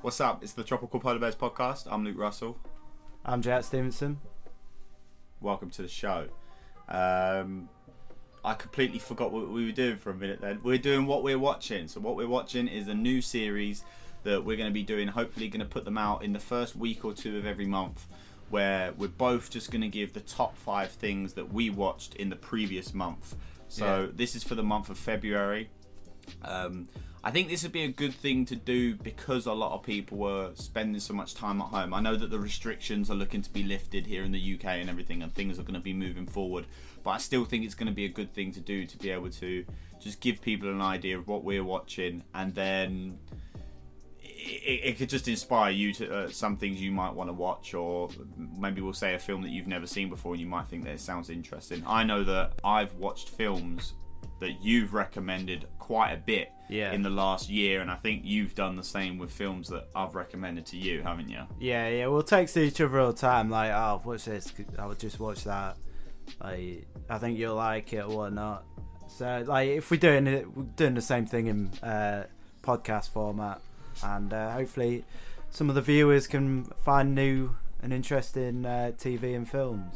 What's up? It's the Tropical Polar Bears podcast. I'm Luke Russell. I'm Jack Stevenson. Welcome to the show. Um, I completely forgot what we were doing for a minute then. We're doing what we're watching. So, what we're watching is a new series that we're going to be doing. Hopefully, going to put them out in the first week or two of every month where we're both just going to give the top five things that we watched in the previous month. So, Yeah. this is for the month of February. Um, I think this would be a good thing to do because a lot of people were spending so much time at home. I know that the restrictions are looking to be lifted here in the UK and everything, and things are going to be moving forward. But I still think it's going to be a good thing to do to be able to just give people an idea of what we're watching, and then it, it could just inspire you to uh, some things you might want to watch, or maybe we'll say a film that you've never seen before and you might think that it sounds interesting. I know that I've watched films that you've recommended quite a bit Yeah. in the last year, and I think you've done the same with films that I've recommended to you, haven't you? Yeah, yeah, we'll text each other all the time, like, oh, what's this? I'll just watch that. Like, I think you'll like it or whatnot. So, like, if we're doing it, we're doing the same thing in uh, podcast format, and uh, hopefully, some of the viewers can find new and interesting uh, TV and films.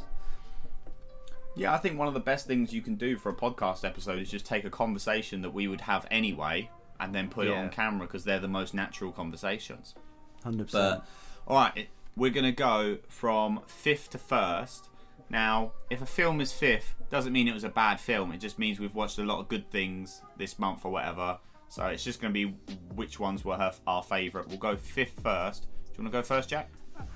Yeah, I think one of the best things you can do for a podcast episode is just take a conversation that we would have anyway and then put it on camera because they're the most natural conversations. Hundred percent. But all right, it- we're gonna go from fifth to first. Now, if a film is fifth, doesn't mean it was a bad film. It just means we've watched a lot of good things this month or whatever. So it's just gonna be which ones were her, our favourite. We'll go fifth first. Do you want to go first, Jack?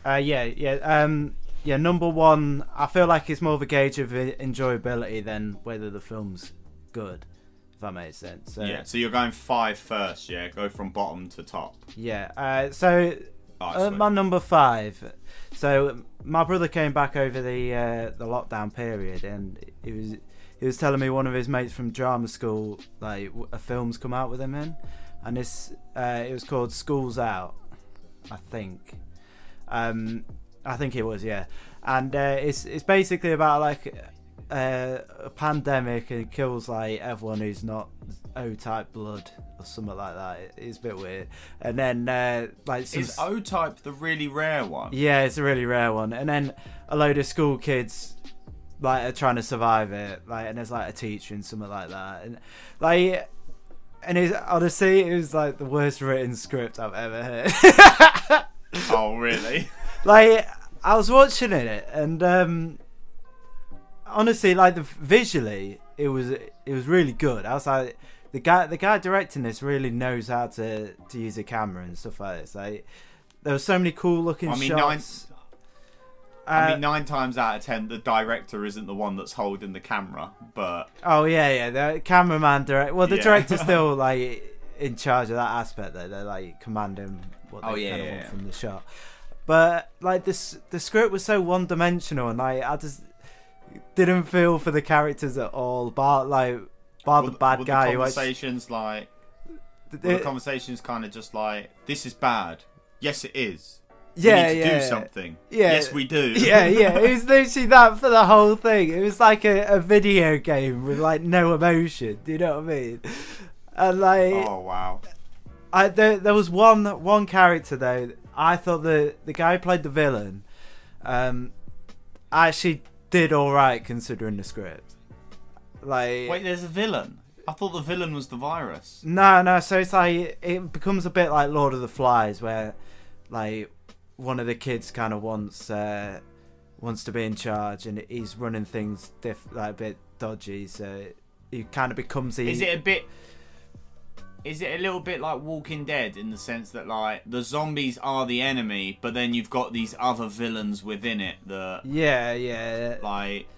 Uh, yeah, yeah, um, yeah. Number one, I feel like it's more of a gauge of enjoyability than whether the film's good. If that makes sense. So, yeah. So you're going five first. Yeah. Go from bottom to top. Yeah. Uh, so Oh, uh, my number five. So my brother came back over the uh, the lockdown period, and he was he was telling me one of his mates from drama school like a film's come out with him in, and this uh, it was called School's Out, I think. Um, I think it was yeah, and uh, it's it's basically about like uh, a pandemic and it kills like everyone who's not O type blood or something like that. It- It's a bit weird, and then uh, like some, Is O Type the really rare one? yeah, it's a really rare one. And then a load of school kids like are trying to survive it, like, and there's like a teacher and something like that, and like, and it's honestly, it was like the worst written script I've ever heard. Oh, really? Like, I was watching it, and um, honestly, like the visually, it was it was really good. I was like. The guy, the guy directing this really knows how to, to use a camera and stuff like this. Like, there were so many cool looking I mean, nine- shots. I Uh, mean, nine times out of ten, the director isn't the one that's holding the camera, but Oh yeah, yeah. The cameraman direct. Well, the Yeah. director's still like in charge of that aspect. Though they're like commanding what they Oh, yeah, kind of yeah, want from the shot. But like this, the script was so one dimensional, and like I just didn't feel for the characters at all. Bar like bar the bad were guy. The conversations like the conversations kind of just like this is bad. Yes, it is. yeah, we need to yeah. do something. Yeah. Yes, we do. yeah, yeah. It was literally that for the whole thing. It was like a, a video game with like no emotion. Do you know what I mean? And like, oh wow. I there, there was one one character though. I thought the the guy who played the villain, um, actually did all right considering the script. Like Wait, there's a villain. I thought the villain was the virus. no, no. So it's like it becomes a bit like Lord of the Flies, where like one of the kids kind of wants uh, wants to be in charge, and he's running things diff- like a bit dodgy. So he kind of becomes the Is it a bit? Is it a little bit like Walking Dead in the sense that like the zombies are the enemy, but then you've got these other villains within it that yeah, yeah, like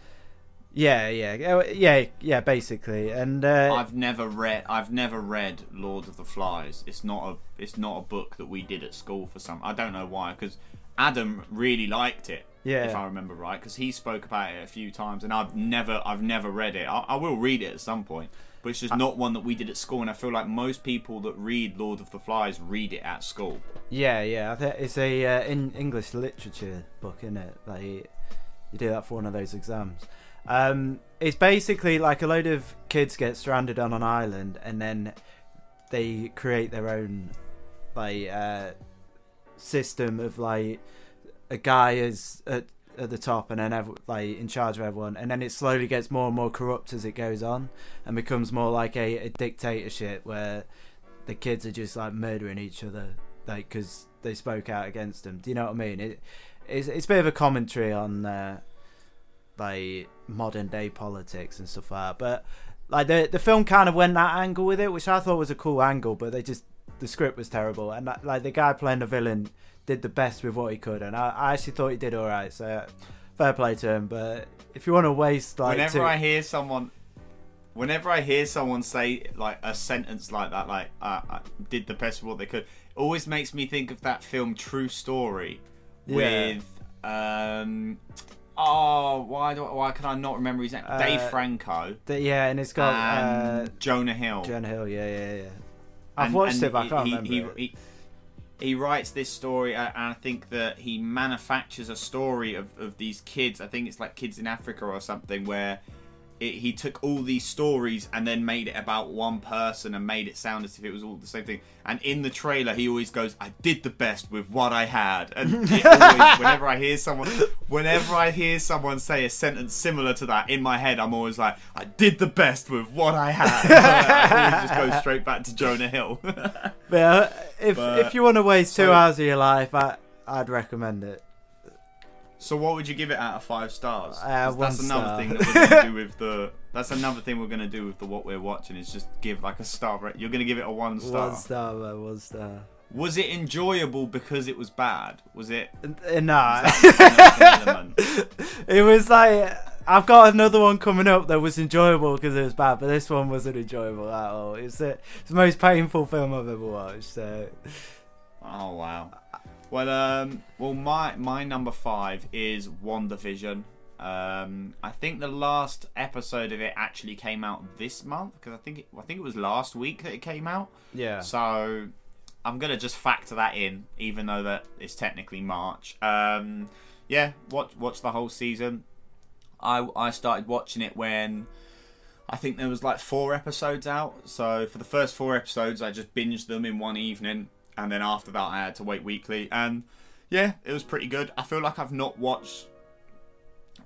yeah, yeah, Oh, yeah, yeah. Basically, and uh, I've never read. I've never read Lord of the Flies. It's not a. It's not a book that we did at school for some. I don't know why. Because Adam really liked it. Yeah. If I remember right, because he spoke about it a few times, and I've never. I've never read it. I, I will read it at some point, but it's just not one that we did at school. And I feel like most people that read Lord of the Flies read it at school. Yeah, yeah. It's a uh, in English literature book, isn't it? Like you do that for one of those exams. Um, it's basically like a load of kids get stranded on an island, and then they create their own like uh, system of like a guy is at at the top and then ev- like in charge of everyone, and then it slowly gets more and more corrupt as it goes on, and becomes more like a, a dictatorship where the kids are just like murdering each other, like because they spoke out against them. Do you know what I mean? It it's it's a bit of a commentary on uh, like modern day politics and stuff like that, but. Like the the film kind of went that angle with it, which I thought was a cool angle, but they just the script was terrible, and like the guy playing the villain did the best with what he could, and I, I actually thought he did all right. So fair play to him. But if you want to waste like, whenever two... I hear someone, whenever I hear someone say like a sentence like that, like uh, I did the best with what they could, it always makes me think of that film True Story Yeah. with um. Oh, why do why can I not remember his name? Uh, Dave Franco the- yeah, and it's got uh, Jonah Hill. Jonah Hill. Yeah, yeah, yeah. I've And- watched and it, but I can't he, remember. He, it. he, he writes this story, uh, and I think that he manufactures a story of, of these kids. I think it's like kids in Africa or something, where it, he took all these stories and then made it about one person and made it sound as if it was all the same thing. And in the trailer, he always goes, "I did the best with what I had." And always, whenever I hear someone, whenever I hear someone say a sentence similar to that in my head, I'm always like, "I did the best with what I had." I just go straight back to Jonah Hill. But uh, if But- if you want to waste two so- hours of your life, I I'd recommend it. So what would you give it out of five stars? Uh, that's another star. thing that we're gonna do with the. That's another thing we're gonna do with the what we're watching is just give like a star. Rate. You're gonna give it a one star. One star, man, one star. Was it enjoyable because it was bad? Was it? Uh, Nah, was it was like I've got another one coming up that was enjoyable because it was bad, but this one wasn't enjoyable at all. It's the, it's the most painful film I've ever watched. So Oh wow. Well, um, well, my my number five is WandaVision. Um, I think the last episode of it actually came out this month because I think it, I think it was last week that it came out. yeah, So I'm gonna just factor that in, even though that it's technically March. Um, yeah, watch watch the whole season. I I started watching it when I think there was like four episodes out. So for the first four episodes, I just binged them in one evening, and then after that, I had to wait weekly. And yeah, it was pretty good. I feel like I've not watched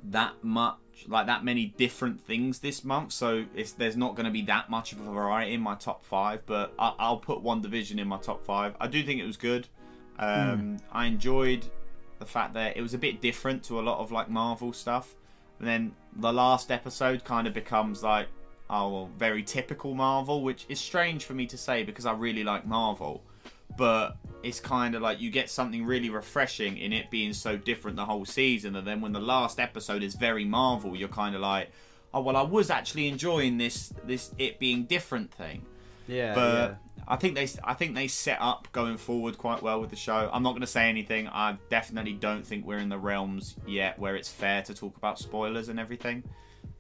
that much like that many different things this month. So it's there's not going to be that much of a variety in my top five but I, i'll put WandaVision in my top five. I do think it was good. Um, i enjoyed the fact that it was a bit different to a lot of like marvel stuff. And then the last episode kind of becomes like oh well, very typical marvel which is strange for me to say because i really like marvel but it's kind of like you get something really refreshing in it being so different the whole season and then when the last episode is very marvel you're kind of like oh well i was actually enjoying this this it being different thing. Yeah, but yeah. i think they i think they set up going forward quite well with the show. I'm not going to say anything. I definitely don't think we're in the realms yet where it's fair to talk about spoilers and everything.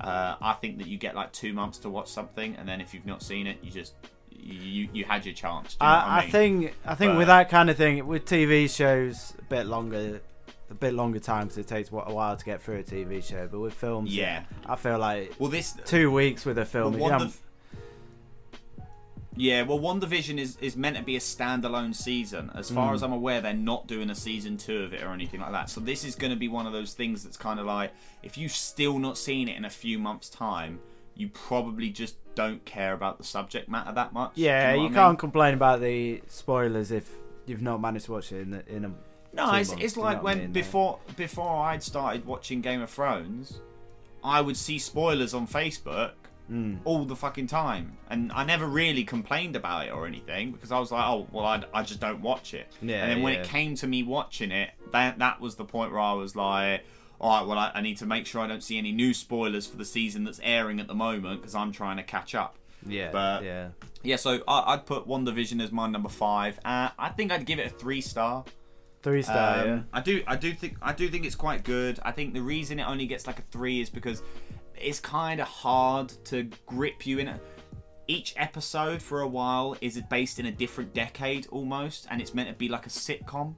Uh, i think that you get like two months to watch something and then if you've not seen it you just you you had your chance Do you I, I mean? think I think But- with that kind of thing, with TV shows, a bit longer, a bit longer time because it takes a while to get through a TV show. But with films, Yeah. I feel like Well, this two weeks with a film. well, yeah, well, WandaVision is is meant to be a standalone season. As far Mm. as I'm aware, they're not doing a season two of it or anything like that. So this is going to be one of those things that's kind of like if you've still not seen it in a few months' time, you probably just don't care about the subject matter that much. Do yeah, know you, can't mean? complain about the spoilers if you've not managed to watch it in, the, in a. No, it's, months, it's you like know what I when mean? before before I'd started watching Game of Thrones, I would see spoilers on Facebook Mm. all the fucking time, and I never really complained about it or anything because I was like, oh well, I, I just don't watch it. Yeah, and then when yeah. it came to me watching it, that that was the point where I was like. All right, well, I, I need to make sure I don't see any new spoilers for the season that's airing at the moment because I'm trying to catch up. Yeah, But- yeah. Yeah, so I, I'd put WandaVision as my number five. Uh, I think I'd give it a three star. Three star. Um, yeah. I do, I do think, I do think it's quite good. I think the reason it only gets like a three is because it's kind of hard to grip you in. it. Each episode for a while is based in a different decade almost, and it's meant to be like a sitcom.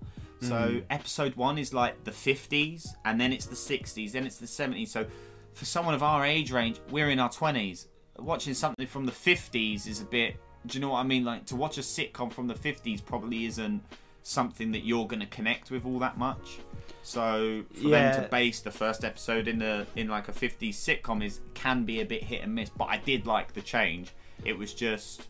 So hmm. episode one is like the 50s, and then it's the 60s, then it's the 70s. So for someone of our age range, we're in our 20s. Watching something from the 50s is a bit. Do you know what I mean? Like to watch a sitcom from the 50s probably isn't something that you're going to connect with all that much. So for Yeah. them to base the first episode in the in like a 50s sitcom is can be a bit hit and miss. But I did like the change. It was just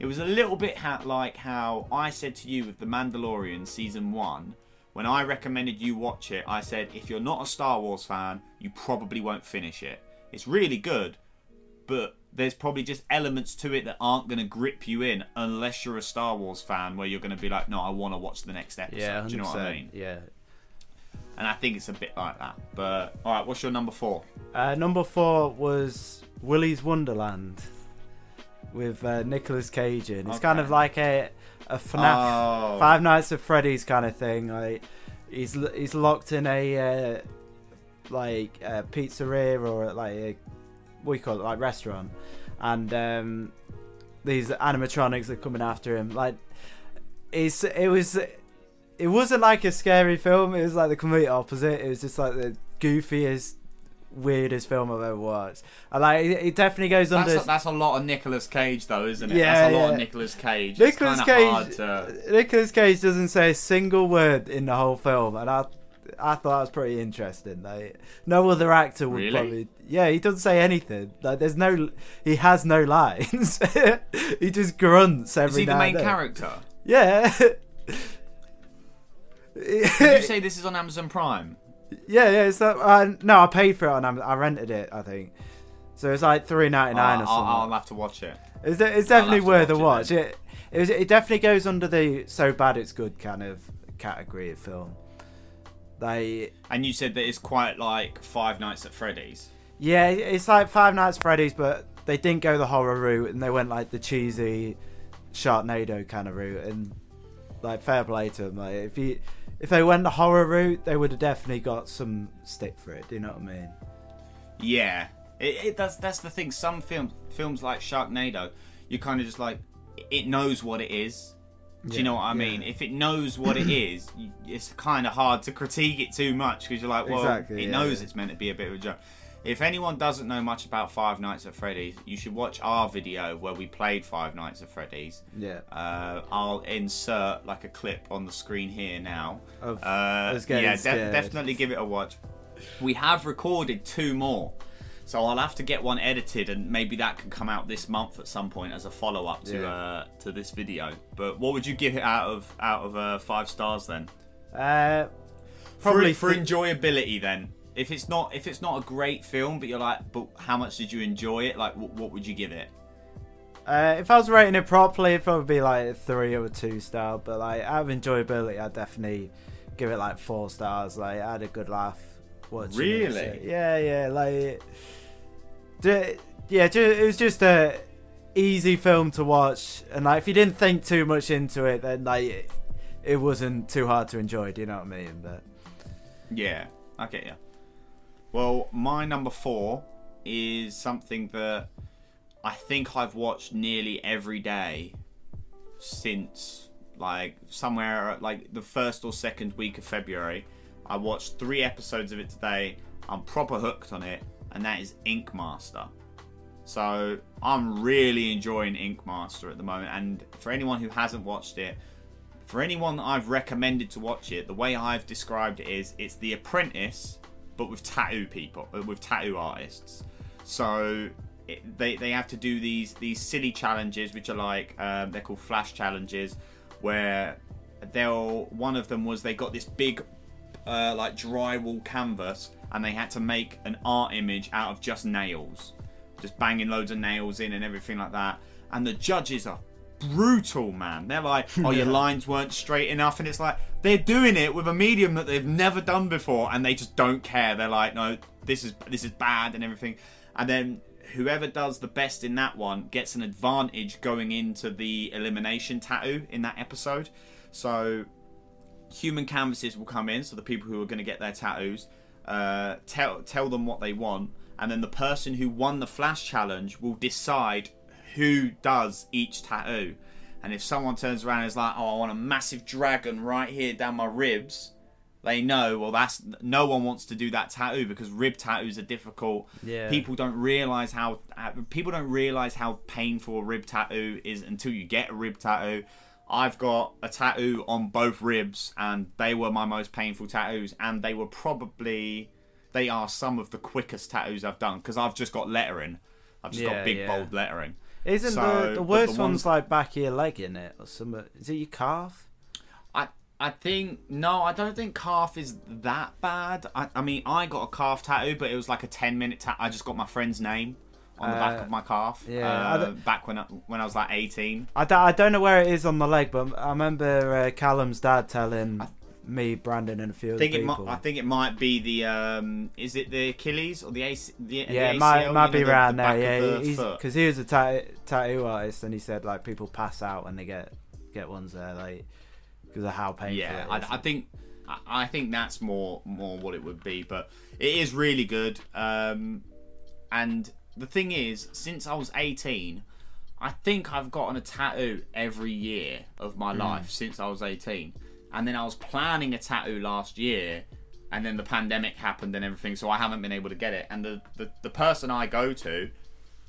it was a little bit ha- like how I said to you with the Mandalorian season one. When I recommended you watch it, I said if you're not a Star Wars fan, you probably won't finish it. It's really good, but there's probably just elements to it that aren't going to grip you in unless you're a Star Wars fan, where you're going to be like, no, I want to watch the next episode. Yeah, Do you know what I mean? Yeah. And I think it's a bit like that. But all right, what's your number four? Uh, number four was Willy's Wonderland with uh, Nicolas Cage in. It's kind of like a a FNAF Oh. Five Nights at Freddy's kind of thing. Like he's he's locked in a uh, like a pizzeria or like a what do you call it like restaurant, and um, these animatronics are coming after him. Like it's it was it wasn't like a scary film. It was like the complete opposite. It was just like the goofiest, weirdest film I've ever watched. Like it, it definitely goes That's under. a, that's a lot of Nicolas Cage, though, isn't it? Yeah, that's a lot of Nicolas Cage. Nicolas it's kind of hard Cage. to. Nicolas Cage doesn't say a single word in the whole film, and I, I thought that was pretty interesting. Like no other actor would Really? probably. Yeah, he doesn't say anything. Like there's no, he has no lines. he just grunts every Is he the main then. character? Yeah. Did you say this is on Amazon Prime? Yeah, yeah. It's that, uh, no, I paid for it on Amazon. I rented it, I think. So it's like three ninety nine or I'll, something. I'll have to watch it. It's, it's definitely worth a watch. It, it, was, it definitely goes under the so bad it's good kind of category of film. They, And you said that it's quite like Five Nights at Freddy's. yeah, it's like Five Nights at Freddy's, but they didn't go the horror route and they went like the cheesy Sharknado kind of route. And like fair play to them. Like if you if they went the horror route, they would have definitely got some stick for it. Do you know what I mean? Yeah, it, it that's that's the thing. Some films films like Sharknado, you kind of just like it knows what it is. Do you know what I yeah. mean? If it knows what it is, it's kind of hard to critique it too much because you're like, well, Exactly, it yeah, knows yeah. it's meant to be a bit of a joke. If anyone doesn't know much about Five Nights at Freddy's, you should watch our video where we played Five Nights at Freddy's. Yeah. Uh, I'll insert like a clip on the screen here now. Of Uh, yeah, de- definitely give it a watch. We have recorded two more, so I'll have to get one edited, and maybe that can come out this month at some point as a follow up to Yeah. uh, to this video. But what would you give it out of out of uh, five stars then? Uh, Probably Probably for, th- enjoyability then. If it's not if it's not a great film, but you're like, but how much did you enjoy it? Like, wh- what would you give it? Uh, if I was rating it properly, it'd probably be like a three or a two star. But like out of enjoyability, I'd definitely give it like four stars. Like I had a good laugh watching. it, Really? so- yeah, yeah. Like, yeah, ju- it was just a easy film to watch, and like if you didn't think too much into it, then like it, it wasn't too hard to enjoy. Do you know what I mean? But Yeah, I get you. Well, my number four is something that I think I've watched nearly every day since like somewhere like the first or second week of February. I watched three episodes of it today. I'm proper hooked on it, and that is Ink Master. So I'm really enjoying Ink Master at the moment. And for anyone who hasn't watched it, for anyone that I've recommended to watch it, the way I've described it is it's The Apprentice, but with tattoo people, uh, with tattoo artists. So it, they they have to do these these silly challenges, which are like um, they're called flash challenges, where they'll one of them was they got this big uh, like drywall canvas and they had to make an art image out of just nails. Just banging loads of nails in and everything like that. And the judges are brutal man. They're like oh your lines weren't straight enough. And it's like they're doing it with a medium that they've never done before and they just don't care. They're like no this is this is bad and everything. And then whoever does the best in that one gets an advantage going into the elimination tattoo in that episode. So human canvases will come in, so the people who are going to get their tattoos, uh, tell tell them what they want, and then the person who won the flash challenge will decide who does each tattoo. And if someone turns around and is like, "Oh, I want a massive dragon right here down my ribs," they know, well, that's no one wants to do that tattoo because rib tattoos are difficult. Yeah. People don't realize how people don't realize how painful a rib tattoo is until you get a rib tattoo. I've got a tattoo on both ribs, and they were my most painful tattoos, and they were probably they are some of the quickest tattoos I've done because I've just got lettering. I've just Yeah, got big yeah. bold lettering. Isn't So, the, but the the worst ones- one's like back of your leg in it or something? Is it your calf? I I think no, I don't think calf is that bad. I, I mean, I got a calf tattoo, but it was like a ten minute tattoo. I just got my friend's name on the back Uh, of my calf. yeah, uh, back when I, when I was like eighteen. I, d- I don't know where it is on the leg, but I remember uh, Callum's dad telling me, Brandon, and a few I think it people. might. I think it might be the. Um, is it the Achilles or the AC? The, the yeah, it ACL, might, might be the- around the there. Yeah, the he's foot? because he was a tat- tattoo artist, and he said like people pass out when they get get ones there, like because of how painful. Yeah, it is. I, I think I, think that's more more what it would be, but it is really good. Um, and the thing is, since I was eighteen, I think I've gotten a tattoo every year of my life since I was eighteen. And then I was planning a tattoo last year, and then the pandemic happened and everything, so I haven't been able to get it. And the the, the person I go to,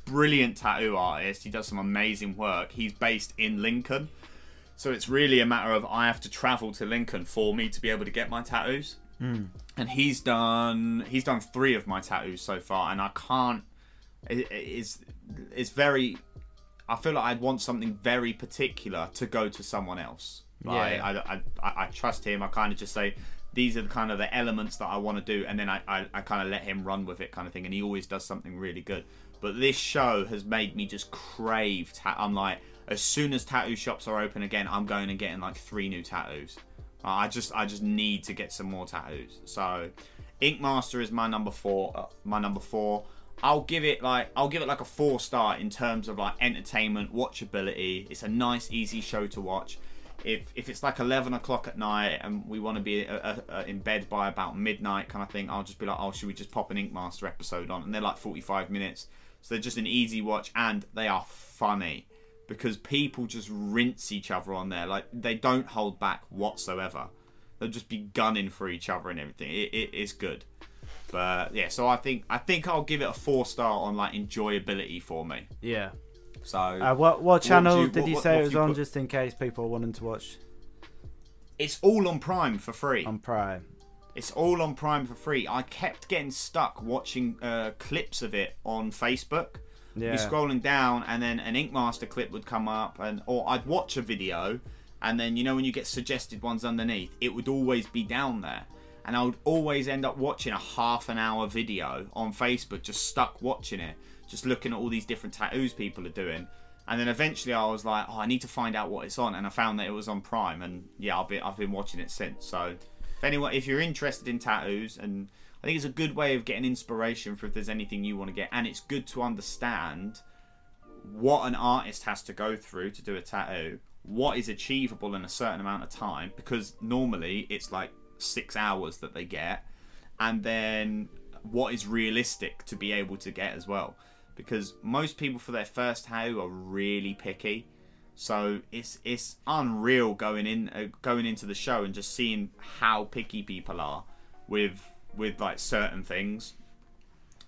brilliant tattoo artist, he does some amazing work. He's based in Lincoln. So it's really a matter of I have to travel to Lincoln for me to be able to get my tattoos. Hmm. And he's done he's done three of my tattoos so far, and I can't. It, it's it's very. I feel like I'd want something very particular to go to someone else. Like, Yeah. I, I, I, I trust him. I kind of just say these are the kind of the elements that I want to do, and then I, I, I kind of let him run with it, kind of thing. And he always does something really good. But this show has made me just crave. Ta- I'm like, as soon as tattoo shops are open again, I'm going and getting like three new tattoos. I just I just need to get some more tattoos. So, Ink Master is my number four. Uh, my number four. I'll give it like I'll give it like a four star in terms of like entertainment, watchability. It's a nice, easy show to watch. If if it's like eleven o'clock at night and we want to be uh, uh, uh, in bed by about midnight, kind of thing, I'll just be like, oh, should we just pop an Ink Master episode on? And they're like forty five minutes, so they're just an easy watch and they are funny because people just rinse each other on there. Like they don't hold back whatsoever. They'll just be gunning for each other and everything. It, it is good. But yeah, so I think I think I'll give it a four star on like enjoyability for me. yeah. So Uh, what what channel you- did what- you say what it was on, put- just in case people are wanting to watch it's all on Prime for free. on Prime? It's all on Prime for free. I kept getting stuck watching uh, clips of it on Facebook. Yeah. Be scrolling down, and then an Ink Master clip would come up, and or I'd watch a video, and then you know when you get suggested ones underneath, it would always be down there, and I would always end up watching a half an hour video on Facebook, just stuck watching it, just looking at all these different tattoos people are doing. And then eventually I was like, oh, I need to find out what it's on, and I found that it was on Prime, and yeah, I've been I've been watching it since. So, if anyone, if you're interested in tattoos, and I think it's a good way of getting inspiration for if there's anything you want to get, and it's good to understand what an artist has to go through to do a tattoo, what is achievable in a certain amount of time, because normally it's like six hours that they get, and then what is realistic to be able to get as well. Because most people for their first tattoo are really picky, so it's it's unreal going in uh, going into the show and just seeing how picky people are with with like certain things.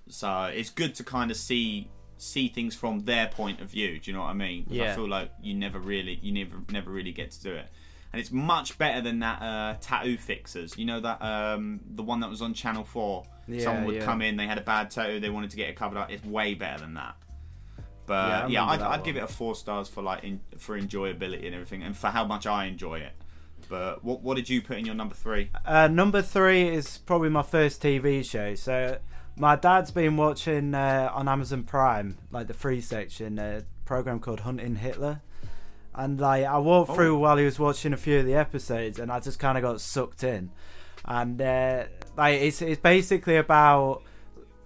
So it's good to kind of see see things from their point of view. Do you know what I mean? 'Cause I feel like you never really you never never really get to do it. And it's much better than that uh, tattoo fixers. You know that um, the one that was on Channel Four. Yeah, Someone would yeah. come in, they had a bad tattoo, they wanted to get it covered up. It's way better than that. But yeah, remember I'd, I'd give it a four stars for like in, for enjoyability and everything, and for how much I enjoy it. But what what did you put in your number three? Uh, number three is probably my first TV show. So my dad's been watching uh, on Amazon Prime, like the free section, a program called Hunting Hitler. And like I walked Oh. through while he was watching a few of the episodes, and I just kind of got sucked in. And uh, like it's it's basically about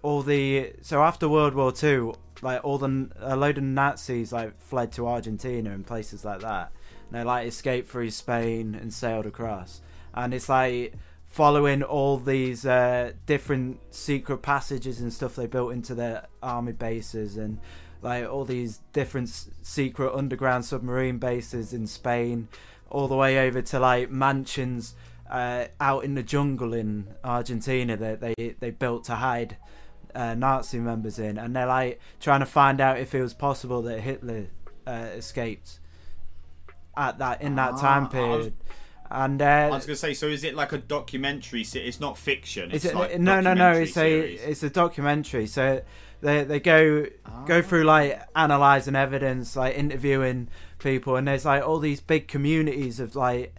all the so after World War Two, like all the a load of Nazis like fled to Argentina and places like that. And they like escaped through Spain and sailed across. And it's like following all these uh, different secret passages and stuff they built into their army bases and like all these different secret underground submarine bases in Spain, all the way over to like mansions uh, out in the jungle in Argentina that they they built to hide uh, Nazi members in, and they're like trying to find out if it was possible that Hitler uh, escaped at that in that Ah, time period. And I uh, was gonna say, so is it like a documentary? It's not fiction. It's, a, like no, no, no. It's series. a it's a documentary. So they they go go Ah. through like analyzing evidence, like interviewing people, and there's like all these big communities of like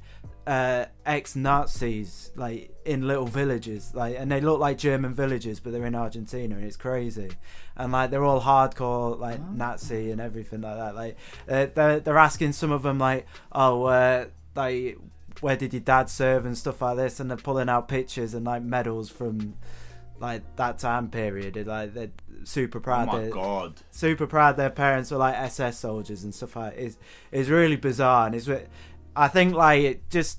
uh, ex Nazis like in little villages, like and they look like German villages, but they're in Argentina, and it's crazy. And like they're all hardcore like Ah. Nazi and everything like that. Like uh, they're they're asking some of them like, oh, uh, like where did your dad serve and stuff like this, and they're pulling out pictures and like medals from like that time period. And, like they're super proud. Oh proud. my they're god! super proud their parents were like SS soldiers and stuff like. It's it's really bizarre, and it's. I think like it just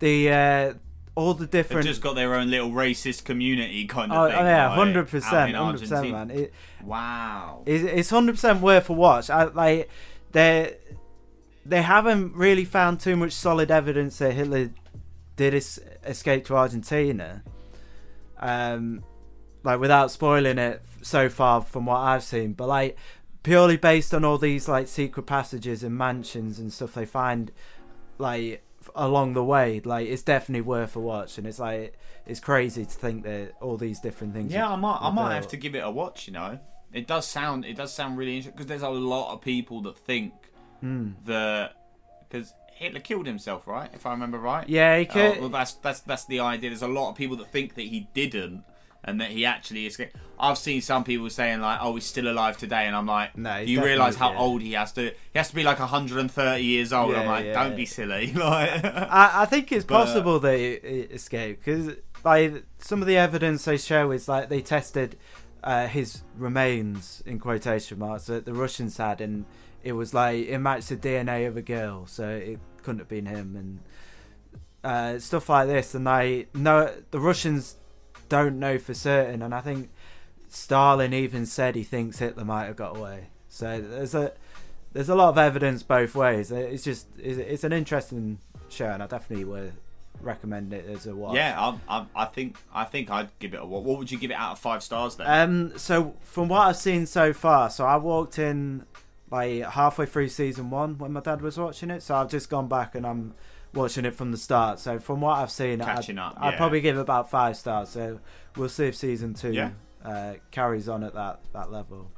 the uh all the different. They've just got their own little racist community kind of Oh, oh yeah, hundred percent, hundred percent, man. It, Wow. It's it's hundred percent worth a watch. I like they they haven't really found too much solid evidence that Hitler did es- escape to Argentina. Um, like without spoiling it so far from what I've seen, but like purely based on all these like secret passages and mansions and stuff they find like along the way like it's definitely worth a watch and it's like it's crazy to think that all these different things Yeah, I might, I might have to give it a watch. You know, it does sound, it does sound really interesting because there's a lot of people that think Hmm. that because Hitler killed himself, right? If I remember right. yeah he Oh, well, that's that's that's the idea. There's a lot of people that think that he didn't, and that he actually escaped. I've seen some people saying like, "Oh, he's still alive today," and I'm like, No, "Do you realise how definitely- old he has to? He has to be like 130 years old." I'm like, yeah. "Don't be silly." like, I, I think it's But- possible they e- escaped because like some of the evidence they show is like they tested uh, his remains in quotation marks that the Russians had, and it was like it matched the DNA of a girl, so it couldn't have been him, and uh, stuff like this. And they no, the Russians don't know for certain, and I think Stalin even said he thinks Hitler might have got away. So there's a there's a lot of evidence both ways. It's just it's, it's an interesting show, and I definitely would recommend it as a watch. yeah, I, I, I think I think I'd give it a. What What would you give it out of five stars then? Um. So from what I've seen so far, so I walked in like halfway through season one when my dad was watching it. So I've just gone back and I'm watching it from the start. So from what I've seen, Catching I'd, up, I'd yeah. probably give it about five stars. So we'll see if season two Yeah. uh, carries on at that that level.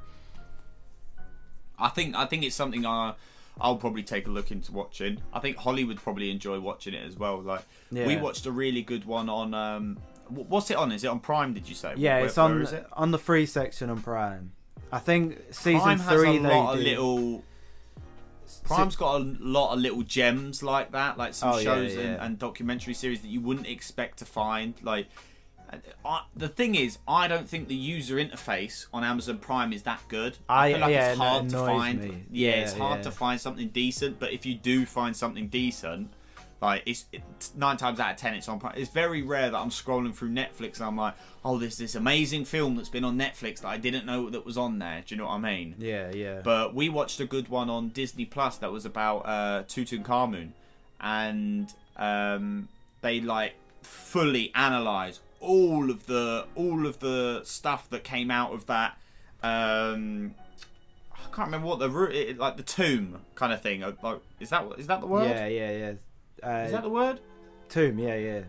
I think I think it's something I I'll probably take a look into watching. I think Holly would probably enjoy watching it as well. Like we watched a really good one on um what's it on? Is it on Prime? Did you say? Yeah, Where- it's on it? on the free section on Prime. I think season Prime has three a they lot do. of little. Prime's got a lot of little gems like that, like some Oh, shows yeah. And, and documentary series that you wouldn't expect to find. Like, uh, I, the thing is, I don't think the user interface on Amazon Prime is that good. I, I- feel like yeah, it's hard to find. Yeah, Yeah, it's hard yeah. to find something decent. But if you do find something decent, like it's, it's nine times out of ten, it's on. It's very rare that I'm scrolling through Netflix and I'm like, oh, there's this amazing film that's been on Netflix that I didn't know that was on there. Do you know what I mean? Yeah, yeah. But we watched a good one on Disney Plus that was about uh, Tutankhamun, and um, they like fully analyze all of the all of the stuff that came out of that. Um, I can't remember what the root, like the tomb kind of thing. Like, is that is that the word? yeah, yeah, yeah. Uh, Is that the word? tomb? Yeah, yeah.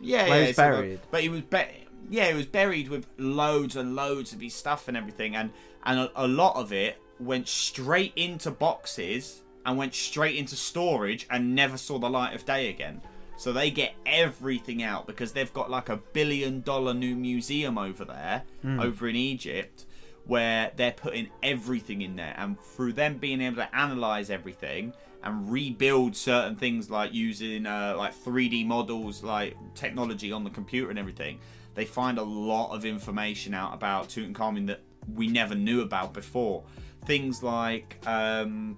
Yeah, Where yeah. he's so the- buried. but he was be- yeah, he was buried with loads and loads of his stuff and everything, and and a, a lot of it went straight into boxes and went straight into storage and never saw the light of day again. So they get everything out because they've got like a billion dollar new museum over there, over in Egypt, where they're putting everything in there. And through them being able to analyze everything and rebuild certain things like using uh, like 3D models, like technology on the computer and everything, they find a lot of information out about Tutankhamun that we never knew about before. Things like um,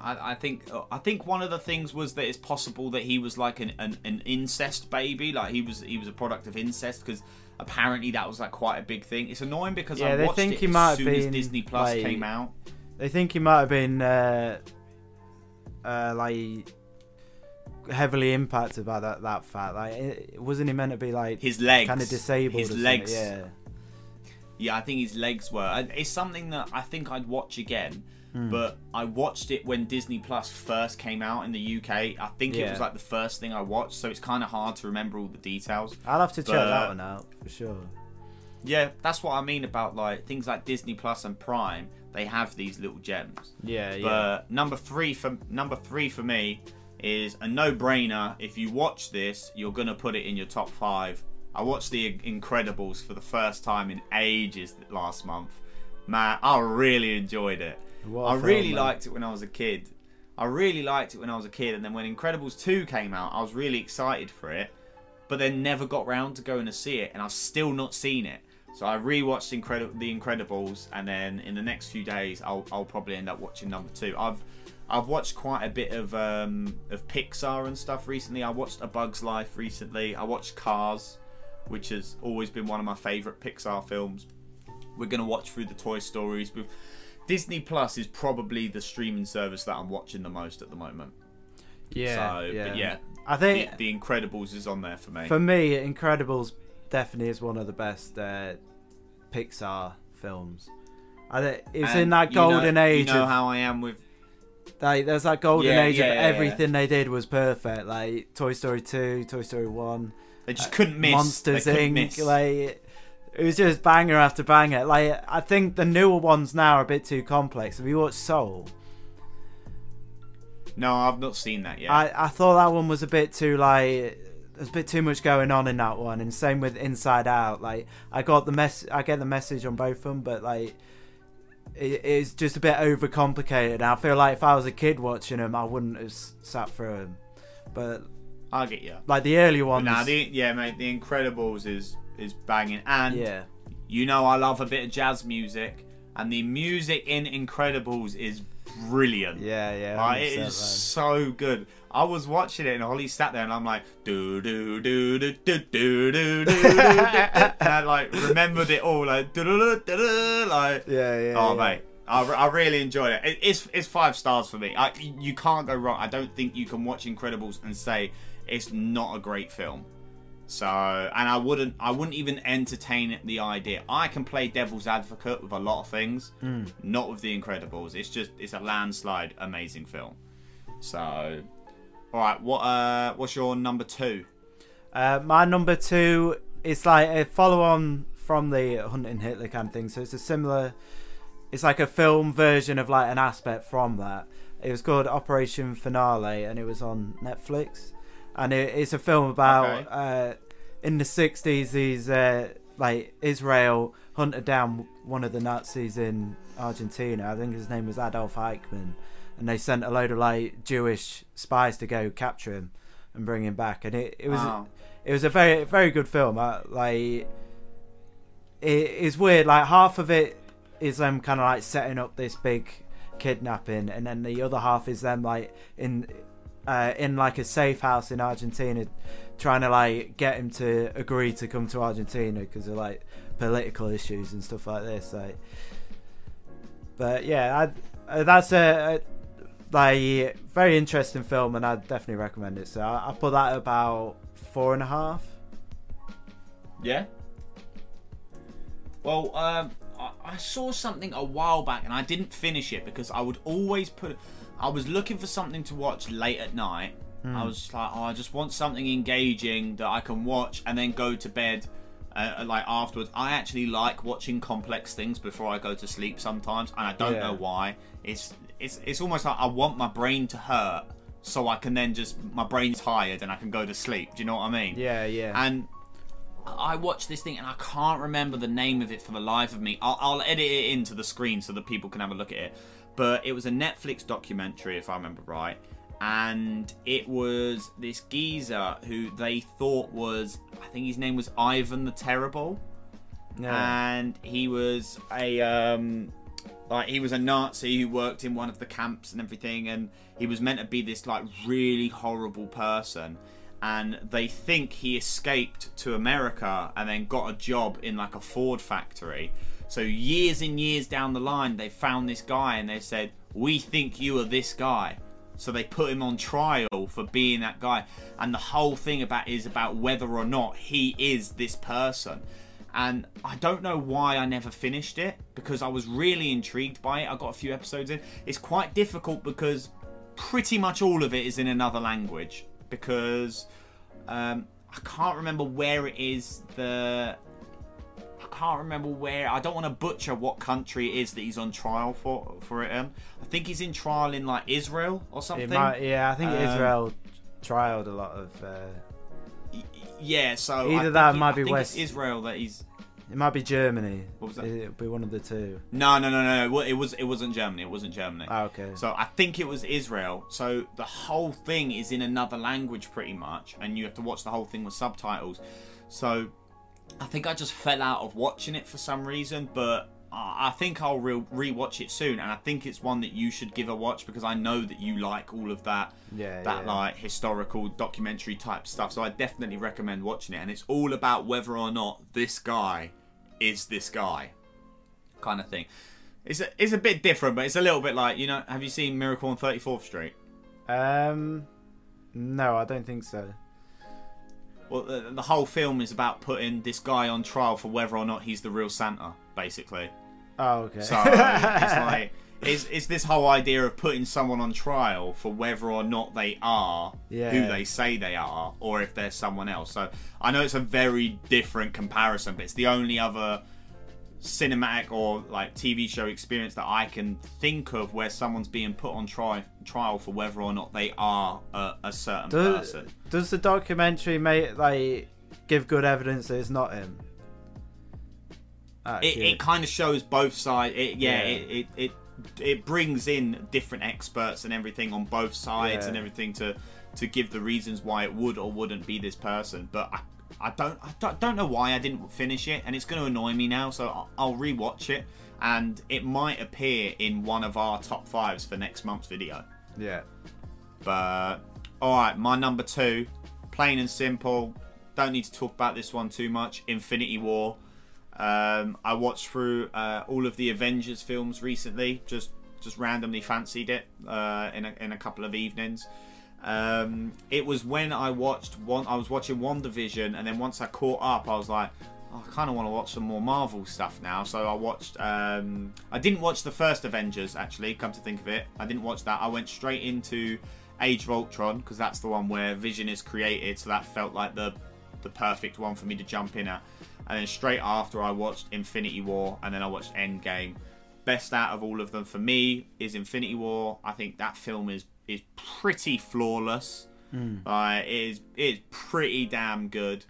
I, I think I think one of the things was that it's possible that he was like an, an, an incest baby, like he was he was a product of incest because apparently that was like quite a big thing. It's annoying because Yeah, I they watched think it he as might have soon as been, Disney Plus like- came out. They think he might have been uh, uh, like heavily impacted by that that fact. Like, it, wasn't he meant to be like His legs, kind of disabled? his legs. Yeah. Yeah, I think his legs were. It's something that I think I'd watch again but I watched it when Disney Plus first came out in the UK. I think it was like the first thing I watched, so it's kind of hard to remember all the details. I'll have to check that one out for sure. Yeah, that's what I mean about like things like Disney Plus and Prime. They have these little gems. Yeah, yeah. But number three for number three for me is a no-brainer. If you watch this, you're gonna put it in your top five. I watched The Incredibles for the first time in ages last month. Man, I really enjoyed it. What I film, really man. liked it when I was a kid. I really liked it when I was a kid, and then when Incredibles 2 came out, I was really excited for it, but then never got round to going to see it, and I've still not seen it. So I rewatched Incredi- The Incredibles, and then in the next few days, I'll, I'll probably end up watching number two. I've I've watched quite a bit of um, of Pixar and stuff recently. I watched A Bug's Life recently. I watched Cars, which has always been one of my favourite Pixar films. We're gonna watch through the Toy Stories. Disney Plus is probably the streaming service that I'm watching the most at the moment. yeah, so, yeah. but yeah, I the, think the Incredibles is on there for me. for me, Incredibles definitely is one of the best uh, Pixar films. I think it's in And that you know- golden age. You know of, how I am with like, there's that golden Yeah, age yeah, of yeah, everything they did was perfect. Like Toy Story two, Toy Story one, they just couldn't miss. Monsters they Inc. miss. Like it was just banger after banger. Like I think the newer ones now are a bit too complex. Have you watched Soul? no, I've not seen that yet. I, I thought that one was a bit too like there's a bit too much going on in that one, and same with Inside Out. Like I got the mess, I get the message on both of them, but like it, it's just a bit overcomplicated. And I feel like if I was a kid watching them, I wouldn't have sat through them. But I'll get you. like the early ones, nah, the, yeah, mate, The Incredibles is is banging, and yeah, you know I love a bit of jazz music, and the music in Incredibles is brilliant. yeah, yeah, Like, it 100%, so good. I was watching it and Holly sat there and I'm like do do do do do do do do and I like remembered it all like do do do do do like yeah, yeah. oh yeah. mate I, I really enjoyed it. it. It's it's five stars for me. I, you can't go wrong. I don't think you can watch Incredibles and say it's not a great film. So, and I wouldn't I wouldn't even entertain the idea. I can play devil's advocate with a lot of things, Hmm. not with The Incredibles. It's just it's a landslide amazing film. So, all right, what uh what's your number two? Uh, my number two is like a follow on from the Hunting Hitler kind of thing. So it's a similar, it's like a film version of like an aspect from that. It was called Operation Finale and it was on Netflix. And it, it's a film about Okay. uh, in the 60s, these uh, like Israel hunted down one of the Nazis in Argentina. I think his name was Adolf Eichmann. And they sent a load of like Jewish spies to go capture him and bring him back. And it, it was Wow. it was a very very good film. I, like it is weird. Like half of it is them kind of like setting up this big kidnapping, and then the other half is them like in uh, in like a safe house in Argentina, trying to like get him to agree to come to Argentina because of like political issues and stuff like this. Like, but yeah, I, uh, that's a, a like very interesting film, and I definitely recommend it. So I, I put that about four and a half. Yeah. Well, um, I, I saw something a while back and I didn't finish it because I would always put. I was looking for something to watch late at night. I was just like, oh, I just want something engaging that I can watch and then go to bed. Uh, like afterwards, I actually like watching complex things before I go to sleep sometimes, and I don't Yeah. know why. It's it's it's almost like I want my brain to hurt so I can then just my brain's tired and I can go to sleep. Do you know what I mean? Yeah, yeah. And I watched this thing and I can't remember the name of it for the life of me. I'll, I'll edit it into the screen so that people can have a look at it. But it was a Netflix documentary, if I remember right. And it was this geezer who they thought was, I think his name was Ivan the Terrible yeah. and he was a um like he was a Nazi who worked in one of the camps and everything and he was meant to be this like really horrible person and they think he escaped to America and then got a job in like a Ford factory so years and years down the line they found this guy and they said we think you are this guy so they put him on trial for being that guy and the whole thing about is about whether or not he is this person and I don't know why I never finished it because I was really intrigued by it. I got a few episodes in. It's quite difficult because pretty much all of it is in another language because um, I can't remember where it is. The I can't remember where. I don't want to butcher what country it is that he's on trial for for it. In. I think he's in trial in like Israel or something. Might, yeah, I think Um, Israel trialed a lot of. Uh, yeah, so Either I think that it- might be West. It's Israel that he's. it might be Germany. What was that? It'll be one of the two. No, no, no, no. Well, It was. It wasn't Germany. It wasn't Germany. Oh, okay. So I think it was Israel. So the whole thing is in another language, pretty much, and you have to watch the whole thing with subtitles. So I think I just fell out of watching it for some reason, but I think I'll re- rewatch it soon, and I think it's one that you should give a watch because I know that you like all of that yeah, that yeah. like historical documentary type stuff. So I definitely recommend watching it, and it's all about whether or not this guy is this guy, kind of thing. It's a, it's a bit different, but it's a little bit like you know. Have you seen Miracle on Thirty Fourth Street? Um, no, I don't think so. Well, the, the whole film is about putting this guy on trial for whether or not he's the real Santa, basically. Oh, okay. So it's like it's, it's this whole idea of putting someone on trial for whether or not they are Yeah. who they say they are, or if they're someone else. So I know it's a very different comparison, but it's the only other cinematic or like TV show experience that I can think of where someone's being put on tri- trial for whether or not they are a, a certain does, person. does the documentary make like give good evidence that it's not him? It, it kind of shows both sides. It, yeah, Yeah. It, it it it brings in different experts and everything on both sides Yeah. and everything to to give the reasons why it would or wouldn't be this person. But I I don't I don't, don't know why I didn't finish it, and it's going to annoy me now. So I'll, I'll rewatch it, and it might appear in one of our top fives for next month's video. yeah. But all right, my number two, plain and simple. Don't need to talk about this one too much. Infinity War. Um, I watched through uh, all of the Avengers films recently. Just just randomly fancied it uh, in a, in a couple of evenings. Um, it was when I watched one. I was watching WandaVision, and then once I caught up, I was like, "Oh, I kind of want to watch some more Marvel stuff now. So I watched. Um, I didn't watch the first Avengers actually. Come to think of it, I didn't watch that. I went straight into Age of Ultron because that's the one where Vision is created. So that felt like the the perfect one for me to jump in at. And then straight after, I watched Infinity War, and then I watched Endgame. Best out of all of them for me is Infinity War. I think that film is is pretty flawless. Uh, it is it is pretty damn good.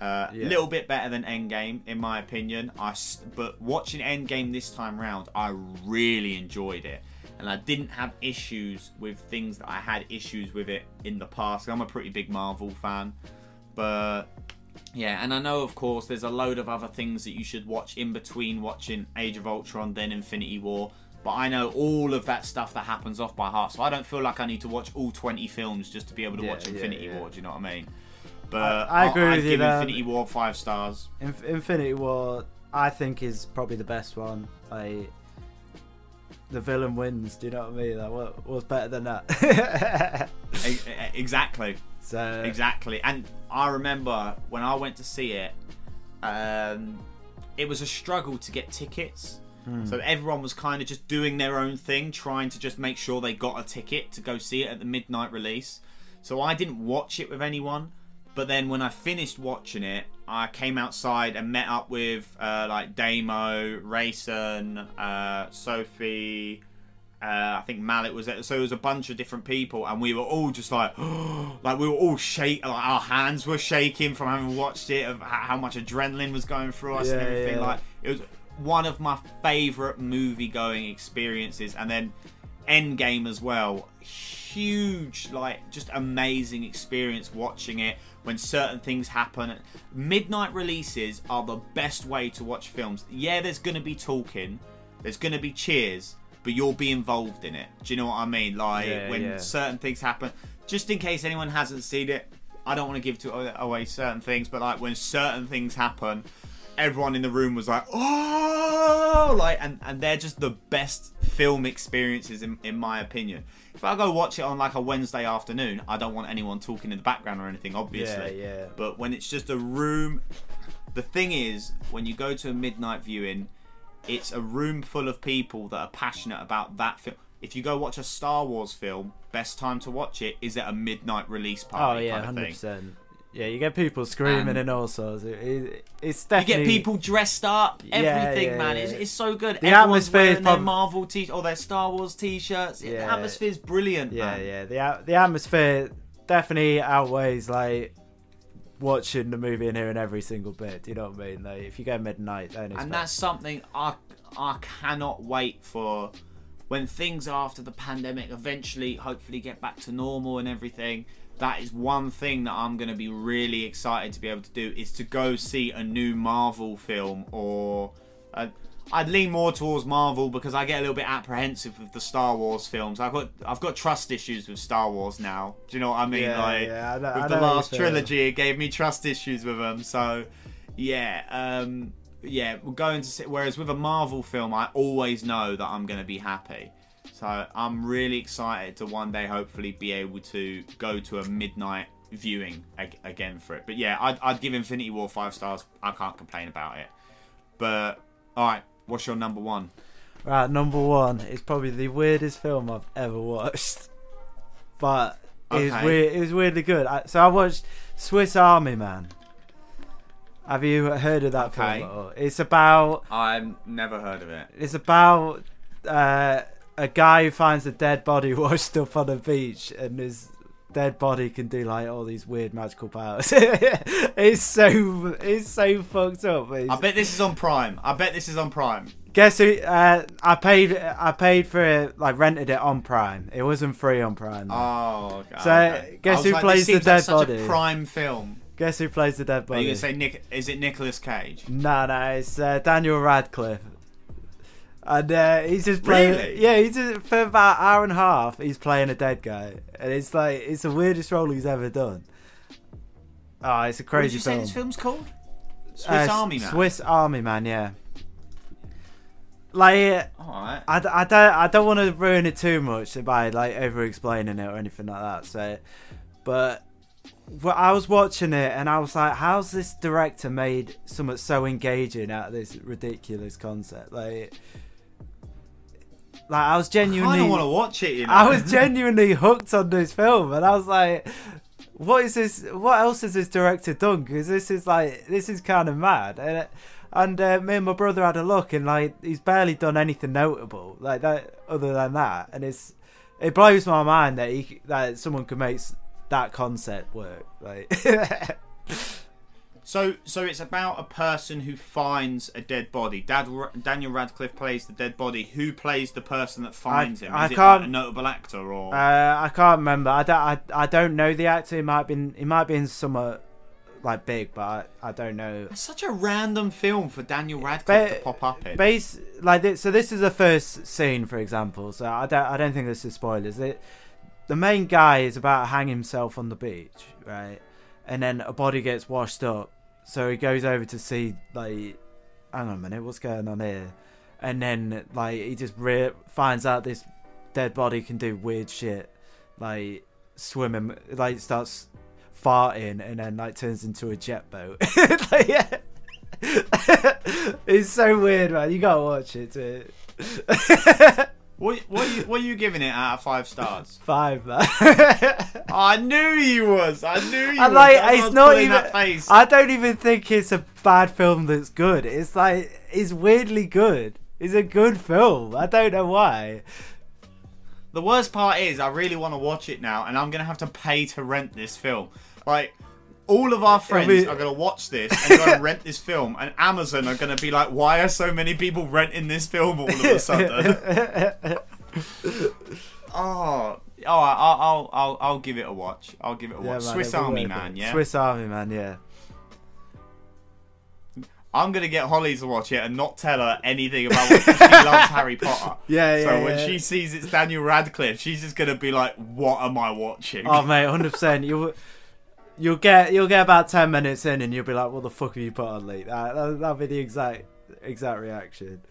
A uh, Yeah. little bit better than Endgame, in my opinion. I but watching Endgame this time round, I really enjoyed it, and I didn't have issues with things that I had issues with it in the past. I'm a pretty big Marvel fan, but yeah, and I know, of course, there's a load of other things that you should watch in between watching Age of Ultron, then Infinity War. But I know all of that stuff that happens off by heart, so I don't feel like I need to watch all 20 films just to be able to Yeah, watch Infinity yeah. War. Do you know what I mean? But I- I agree I'd with you give there. Infinity War five stars. Inf- Infinity War, I think, is probably the best one. Like, the villain wins. Do you know what I mean? Like, what, what's better than that? Exactly. so Exactly. And I remember when I went to see it, um, it was a struggle to get tickets. So everyone was kind of just doing their own thing, trying to just make sure they got a ticket to go see it at the midnight release. So I didn't watch it with anyone. But then when I finished watching it, I came outside and met up with uh, like Damo, Rayson, uh, Sophie, uh, I think Mallet was there. So it was a bunch of different people, and we were all just like, like we were all shake, like our hands were shaking from having watched it, of how much adrenaline was going through us and everything. yeah. Like it was one of my favorite movie going experiences, and then Endgame as well. Huge, like just amazing experience watching it when certain things happen. Midnight releases are the best way to watch films. Yeah, there's gonna be talking, there's gonna be cheers, but you'll be involved in it. Do you know what I mean? Like Yeah, when yeah. certain things happen, just in case anyone hasn't seen it, I don't want to give to uh, away certain things, but like when certain things happen, everyone in the room was like, oh, like, and, and they're just the best film experiences in, in my opinion. If I go watch it on like a Wednesday afternoon, I don't want anyone talking in the background or anything, obviously. Yeah, yeah. But when it's just a room The thing is, when you go to a midnight viewing, it's a room full of people that are passionate about that film. If you go watch a Star Wars film, best time to watch it is at a midnight release party. Oh yeah, kind of hundred thing. percent. Yeah, you get people screaming And- and all sorts. It, it, it's You get people dressed up, everything, yeah, man. yeah. It's, it's so good. The Everyone's atmosphere is wearing their Marvel t or their Star Wars t-shirts. The Yeah. atmosphere's brilliant, Yeah, man. yeah. Yeah. The the atmosphere definitely outweighs like watching the movie and hearing every single bit. Do you know what I mean? Like if you go midnight, then it's and that's something I I cannot wait for when things after the pandemic eventually hopefully get back to normal and everything that is one thing that I'm going to be really excited to be able to do is to go see a new Marvel film or uh, I'd lean more towards Marvel because I get a little bit apprehensive with the Star Wars films. I've got I've got trust issues with Star Wars now. Do you know what I mean? Yeah, like yeah, I know- with I the know how you last trilogy, it gave me trust issues with them. So yeah, um, yeah, we're going to see. Whereas with a Marvel film, I always know that I'm going to be happy. So I'm really excited to one day hopefully be able to go to a midnight viewing ag- again for it. But yeah, I'd, I'd give Infinity War five stars. I can't complain about it. But all right, what's your number one? Right, number one is probably the weirdest film I've ever watched, but it was weird. It was weirdly good. I, so I watched Swiss Army Man. Have you heard of that Okay. film? It's about I've never heard of it. it's about uh, a guy who finds a dead body washed up on a beach, and his dead body can do like all these weird magical powers. it's so it's so fucked up. It's- I bet this is on Prime. I bet this is on Prime. Guess who? Uh, I paid. I paid for it. Like rented it on Prime. It wasn't free on Prime. though. Oh. So, okay. guess who like, plays the dead like such body? A prime film. Guess who plays the dead Are you gonna say Nick? Is it Nicolas Cage? No, no, it's uh, Daniel Radcliffe. And uh, he's just playing. Really? Yeah, he's just, for about an hour and a half. He's playing a dead guy, and it's like it's the weirdest role he's ever done. Oh, it's a What did crazy you say film. this film's called? Swiss Uh, Army Man. Swiss Army Man, yeah. Like, right. I, I don't I don't want to ruin it too much by like over explaining it or anything like that. So, but well, I was watching it and I was like, how's this director made something so engaging out of this ridiculous concept? Like, like I was genuinely. I don't want to watch it. You know? I was genuinely hooked on this film, and I was like, "What is this? What else has this director done? Because this is like this is kind of mad." And, and uh, me and my brother had a look, and like he's barely done anything notable like that other than that, and it's it blows my mind that he that someone could make that concept work. Like, So, so it's about a person who finds a dead body. Dad, Daniel Radcliffe plays the dead body. Who plays the person that finds him? Is I it can't- like a notable actor or? uh, I can't remember. I don't. I, I don't know the actor. It might be. He might be in some like big, but I, I don't know. it's such a random film for Daniel Radcliffe Ba- to pop up in. Base like this, so this is the first scene, for example. So I don't, I don't think this is spoilers. It, the main guy is about to hang himself on the beach, right? And then a body gets washed up, so he goes over to see like, hang on a minute, what's going on here? And then like he just re- finds out this dead body can do weird shit, like swimming, like starts farting, and then like turns into a jet boat. like, yeah. it's so weird, man. You gotta watch it. What, what, are you, what are you giving it out of five stars? Five, man. I knew you was. I knew you. Was. like, That's it's was not even. that face. I don't even think it's a bad film that's good. It's like it's weirdly good. It's a good film. I don't know why. The worst part is, I really want to watch it now, and I'm gonna have to pay to rent this film. Like, all of our friends be- are gonna watch this and go and rent this film, and Amazon are gonna be like, "Why are so many people renting this film all of a sudden?" oh, oh, I'll, I'll, I'll, I'll give it a watch. I'll give it a Yeah, watch. man, Swiss Army Man, yeah. Swiss Army Man, yeah. I'm gonna get Holly to watch it and not tell her anything about what she loves Harry Potter. Yeah, yeah. So when yeah. she sees it's Daniel Radcliffe, she's just gonna be like, "What am I watching?" Oh mate, hundred percent. You'll you'll get you'll get about ten minutes in, and you'll be like, "What the fuck have you put on, Lee?" That, that that'll be the exact exact reaction.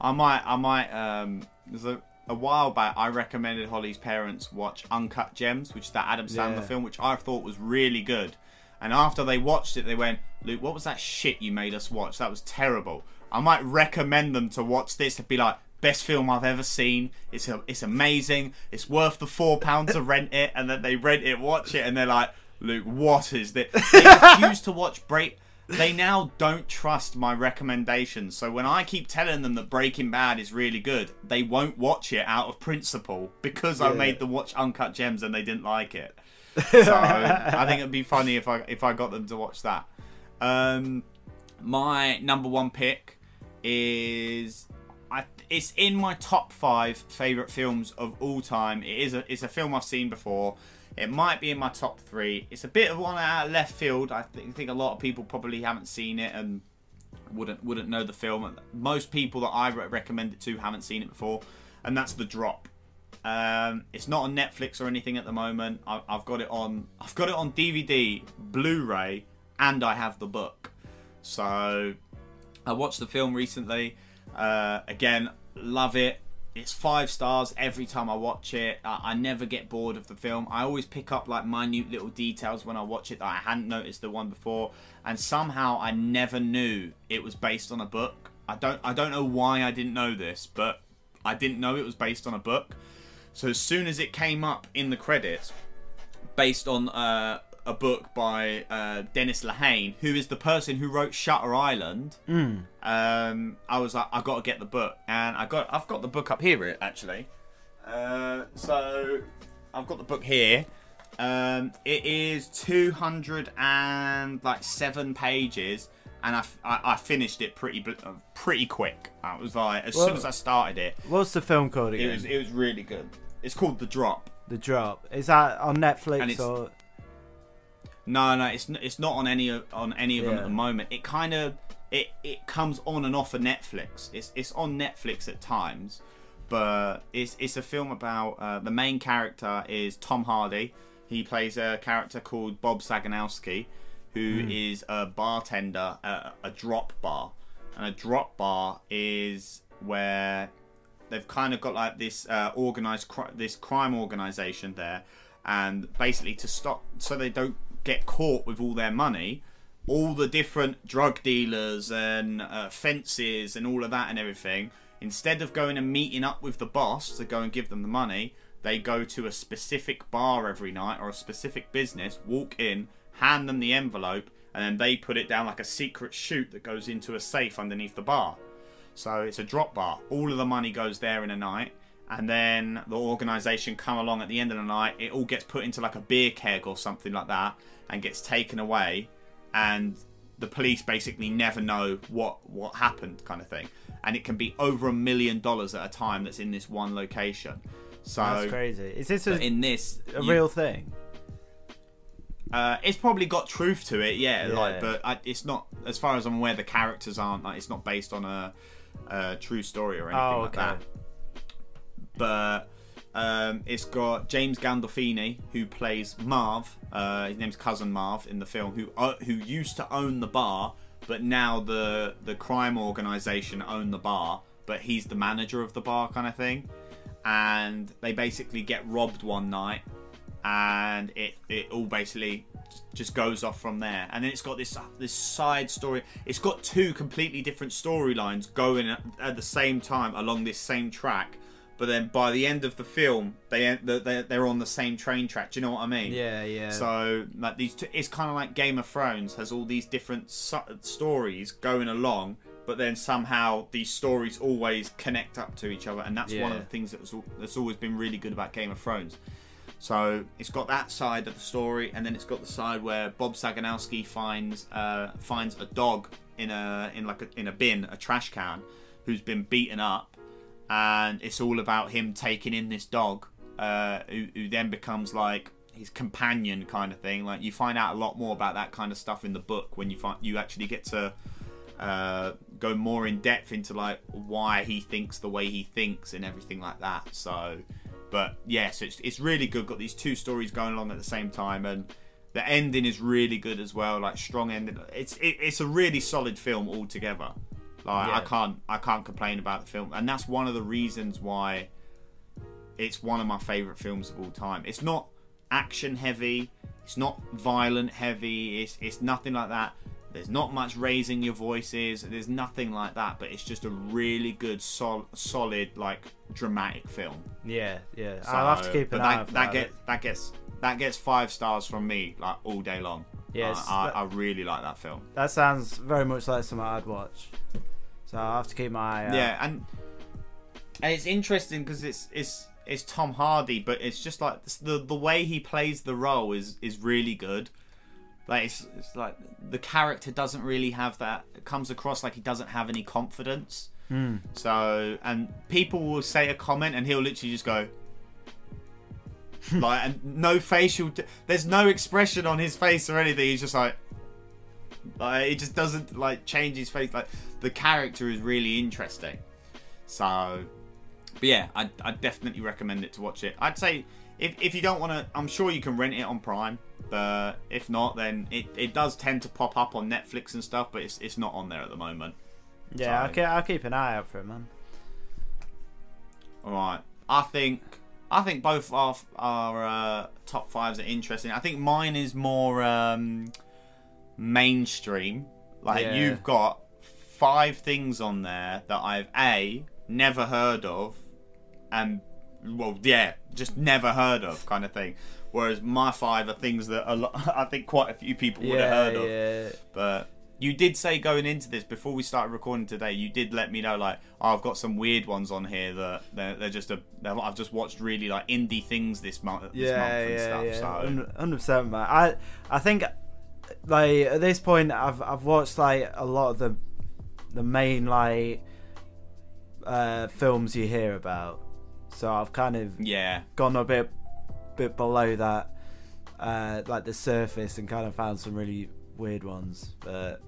I might, I might. Um, there's a, a while back, I recommended Holly's parents watch Uncut Gems, which is that Adam Sandler Yeah. film, which I thought was really good. And after they watched it, they went, Luke, what was that shit you made us watch? That was terrible. I might recommend them to watch this and be like, best film I've ever seen. It's a, it's amazing. It's worth the four pounds to rent it. And then they rent it, watch it, and they're like, Luke, what is this? They refuse to watch Break. They now don't trust my recommendations. So when I keep telling them that Breaking Bad is really good, they won't watch it out of principle because I made them watch Uncut Gems and they didn't like it. So I think it'd be funny if I if I got them to watch that. Um, my number one pick is I, it's in my top five favorite films of all time. It is a it's a film I've seen before. It might be in my top three. It's a bit of one out of left field. I think, think a lot of people probably haven't seen it and wouldn't wouldn't know the film. Most people that I re- recommend it to haven't seen it before, and that's The Drop. Um, it's not on Netflix or anything at the moment. I, I've got it on I've got it on DVD, Blu-ray, and I have the book. So I watched the film recently. Uh, again, love it. It's five stars every time I watch it. I, I never get bored of the film. I always pick up like minute little details when I watch it that I hadn't noticed the one before, and somehow I never knew it was based on a book. I don't I don't know why I didn't know this, but I didn't know it was based on a book. So as soon as it came up in the credits, based on uh, a book by uh, Dennis Lehane, who is the person who wrote Shutter Island. Um, I was like, I got to get the book, and I got, I've got the book up here actually. Uh, so I've got the book here. Um, it is two hundred and like seven pages, and I—I finished it pretty uh, pretty quick. I was like, as soon as I started it, What's the film called it was it was really good. It's called The Drop. The Drop. Is that on Netflix or? No, no, it's it's not on any of on any of them Yeah. at the moment. It kind of it it comes on and off of Netflix. It's it's on Netflix at times, but it's it's a film about uh, the main character is Tom Hardy. He plays a character called Bob Saginowski, who is a bartender at a drop bar, and a drop bar is where they've kind of got like this uh, organized cri- this crime organization there and basically to stop so they don't get caught with all their money all the different drug dealers and uh, fences and all of that and everything instead of going and meeting up with the boss to go and give them the money they go to a specific bar every night or a specific business walk in hand them the envelope and then they put it down like a secret chute that goes into a safe underneath the bar so it's a drop bar. All of the money goes there in a night, and then the organisation come along at the end of the night. It all gets put into like a beer keg or something like that, and gets taken away, and the police basically never know what what happened, kind of thing. And it can be over a million dollars at a time that's in this one location. So That's crazy. Is this a, in this, a you- real thing? uh, it's probably got truth to it, yeah. Yeah. Like, but I, it's not, as far as I'm aware, the characters aren't. Like, it's not based on a, a true story or anything Oh, like that. But um, it's got James Gandolfini who plays Marv. Uh, his name's cousin Marv in the film, who uh, who used to own the bar, but now the the crime organization own the bar, but he's the manager of the bar, kind of thing. And they basically get robbed one night, and it it all basically just goes off from there. And then it's got this this side story. It's got two completely different storylines going at, at the same time along this same track. But then by the end of the film, they they they're on the same train track. Do you know what I mean? Yeah, yeah. So like these, two, it's kind of like Game of Thrones has all these different stories going along, but then somehow these stories always connect up to each other, and that's one of the things that's that's always been really good about Game of Thrones. So it's got that side of the story, and then it's got the side where Bob Saginowski finds uh, finds a dog in a in like a, in a bin, a trash can, who's been beaten up, and it's all about him taking in this dog, uh, who, who then becomes like his companion kind of thing. Like you find out a lot more about that kind of stuff in the book when you find you actually get to uh, go more in depth into like why he thinks the way he thinks and everything like that. So, but yes, it's it's really good. Got these two stories going along at the same time, and the ending is really good as well. Like strong ending. It's it, it's a really solid film altogether. Like I can't I can't complain about the film, and that's one of the reasons why it's one of my favorite films of all time. It's not action heavy. It's not violent, heavy. It's it's nothing like that. There's not much raising your voices. There's nothing like that. But it's just a really good, sol- solid, like dramatic film. Yeah, yeah. So, I'll have to keep an eye that, that that. gets that gets that gets five stars from me like all day long. Yes, I, that- I, I really like that film. That sounds very much like something I'd watch. So I'll have to keep my eye out. Yeah, and and it's interesting because it's it's it's Tom Hardy, but it's just like the the way he plays the role is is really good. Like it's, it's like the character doesn't really have that. It comes across like he doesn't have any confidence. Hmm. So and people will say a comment and he'll literally just go. like and no facial there's no expression on his face or anything he's just like like he just doesn't like change his face like the character is really interesting so but yeah i i definitely recommend it to watch it i'd say if, if you don't want to i'm sure you can rent it on prime but if not then it, it does tend to pop up on netflix and stuff but it's, it's not on there at the moment Yeah, I'll, keep, I'll keep an eye out for it, man. All right. I think I think both our our uh, top fives are interesting. I think mine is more um, mainstream. Like Yeah. you've got five things on there that I've a never heard of, and well, yeah, just never heard of, kind of thing. Whereas my five are things that a lot, I think quite a few people would have Yeah, heard of. yeah. But you did say going into this before we started recording today, you did let me know like oh, I've got some weird ones on here that they're, they're just a they're, I've just watched really like indie things this month this yeah, month and yeah, stuff. yeah. So Hundred percent, man. I I think like at this point, I've I've watched like a lot of the the main like uh, films you hear about. So I've kind of yeah, gone a bit bit below that, uh, like the surface, and kind of found some really weird ones. But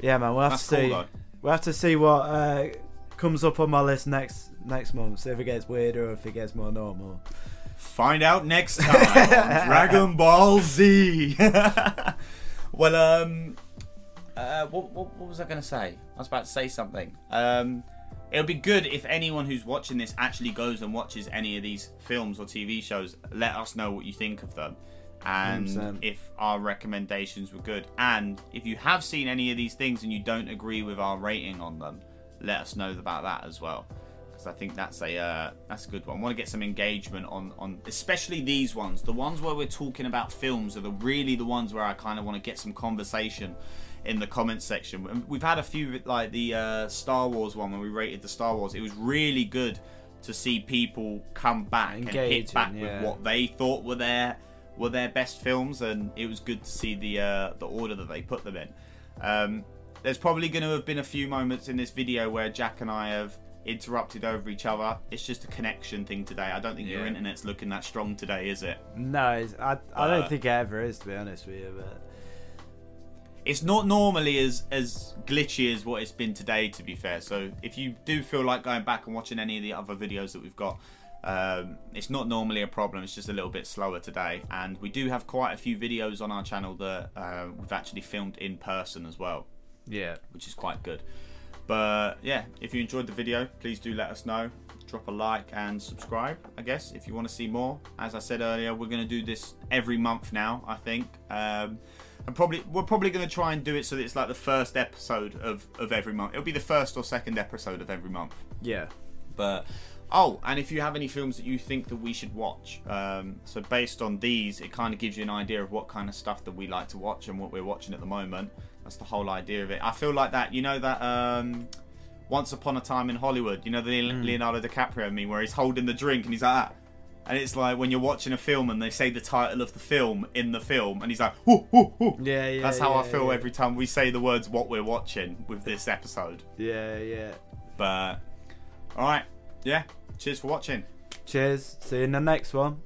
yeah, man, we'll have that's to see. We'll have to see what uh, comes up on my list next next month. See if it gets weirder or if it gets more normal. Find out next time on Dragon Ball Z. well, um, uh, what, what, what was I going to say? I was about to say something. Um, it would be good if anyone who's watching this actually goes and watches any of these films or TV shows. Let us know what you think of them. And 100%. if our recommendations were good. And if you have seen any of these things and you don't agree with our rating on them, let us know about that as well I think that's a uh, that's a good one. I want to get some engagement on on especially these ones. The ones where we're talking about films are the really the ones where I kind of want to get some conversation in the comments section. We've had a few like the uh, Star Wars one when we rated the Star Wars. It was really good to see people come back and hit back yeah. with what they thought were their were their best films, and it was good to see the uh, the order that they put them in. Um, there's probably going to have been a few moments in this video where Jack and I have interrupted over each other. It's just a connection thing today. I don't think your internet's looking that strong today, is it? No, it's, I I Uh, don't think it ever is to be honest with you. But It's not normally as as glitchy as what it's been today, to be fair. So if you do feel like going back and watching any of the other videos that we've got, um, it's not normally a problem. It's just a little bit slower today, and we do have quite a few videos on our channel that uh, we've actually filmed in person as well. yeah, which is quite good. But yeah, if you enjoyed the video, please do let us know. Drop a like and subscribe, I guess, if you want to see more. As I said earlier, we're going to do this every month now, I think. Um, and probably we're probably going to try and do it so that it's like the first episode of, of every month. It'll be the first or second episode of every month. yeah, But oh, and if you have any films that you think that we should watch, um, so based on these, it kind of gives you an idea of what kind of stuff that we like to watch and what we're watching at the moment. That's the whole idea of it. I feel like that. You know that um, Once Upon a Time in Hollywood. You know the Leonardo DiCaprio meme where he's holding the drink and he's like that. And it's like when you're watching a film and they say the title of the film in the film, and he's like, "Whoo, whoo, whoo." yeah, yeah. That's how I feel yeah. every time we say the words "what we're watching" with this episode. Yeah, yeah. But all right, yeah. Cheers for watching. Cheers. See you in the next one.